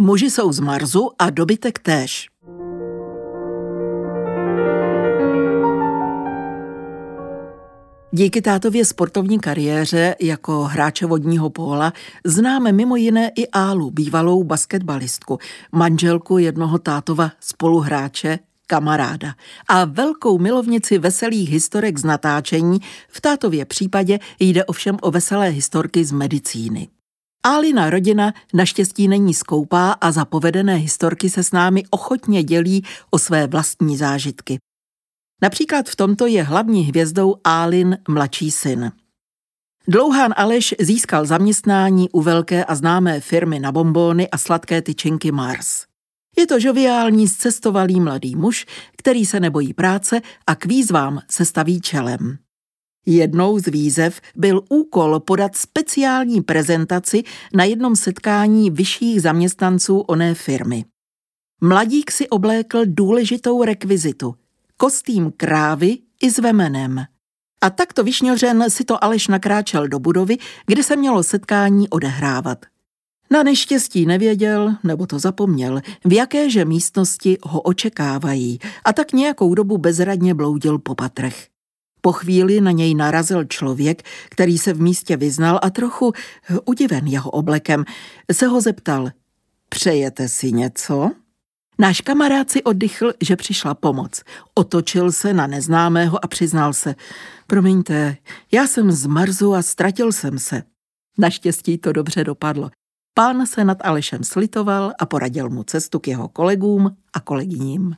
Muži jsou z Marzu a dobytek též. Díky tátově sportovní kariéře jako hráče vodního póla známe mimo jiné i Álu, bývalou basketbalistku, manželku jednoho tátova spoluhráče, kamaráda a velkou milovnici veselých historek z natáčení, v tátově případě jde ovšem o veselé historky z medicíny. Álina rodina naštěstí není skoupá a za povedené historky se s námi ochotně dělí o své vlastní zážitky. Například v tomto je hlavní hvězdou Álin mladší syn. Dlouhán Aleš získal zaměstnání u velké a známé firmy na bombóny a sladké tyčinky Mars. Je to žoviální, zcestovalý mladý muž, který se nebojí práce a k výzvám se staví čelem. Jednou z výzev byl úkol podat speciální prezentaci na jednom setkání vyšších zaměstnanců oné firmy. Mladík si oblékl důležitou rekvizitu – kostým krávy i s vemenem. A takto vyšňořen si to Aleš nakráčel do budovy, kde se mělo setkání odehrávat. Na neštěstí nevěděl, nebo to zapomněl, v jakéže místnosti ho očekávají a tak nějakou dobu bezradně bloudil po patrech. Po chvíli na něj narazil člověk, který se v místě vyznal a trochu udiven jeho oblekem, se ho zeptal, přejete si něco? Náš kamarád si oddychl, že přišla pomoc. Otočil se na neznámého a přiznal se. Promiňte, já jsem z Marzu a ztratil jsem se. Naštěstí to dobře dopadlo. Pán se nad Alešem slitoval a poradil mu cestu k jeho kolegům a kolegyním.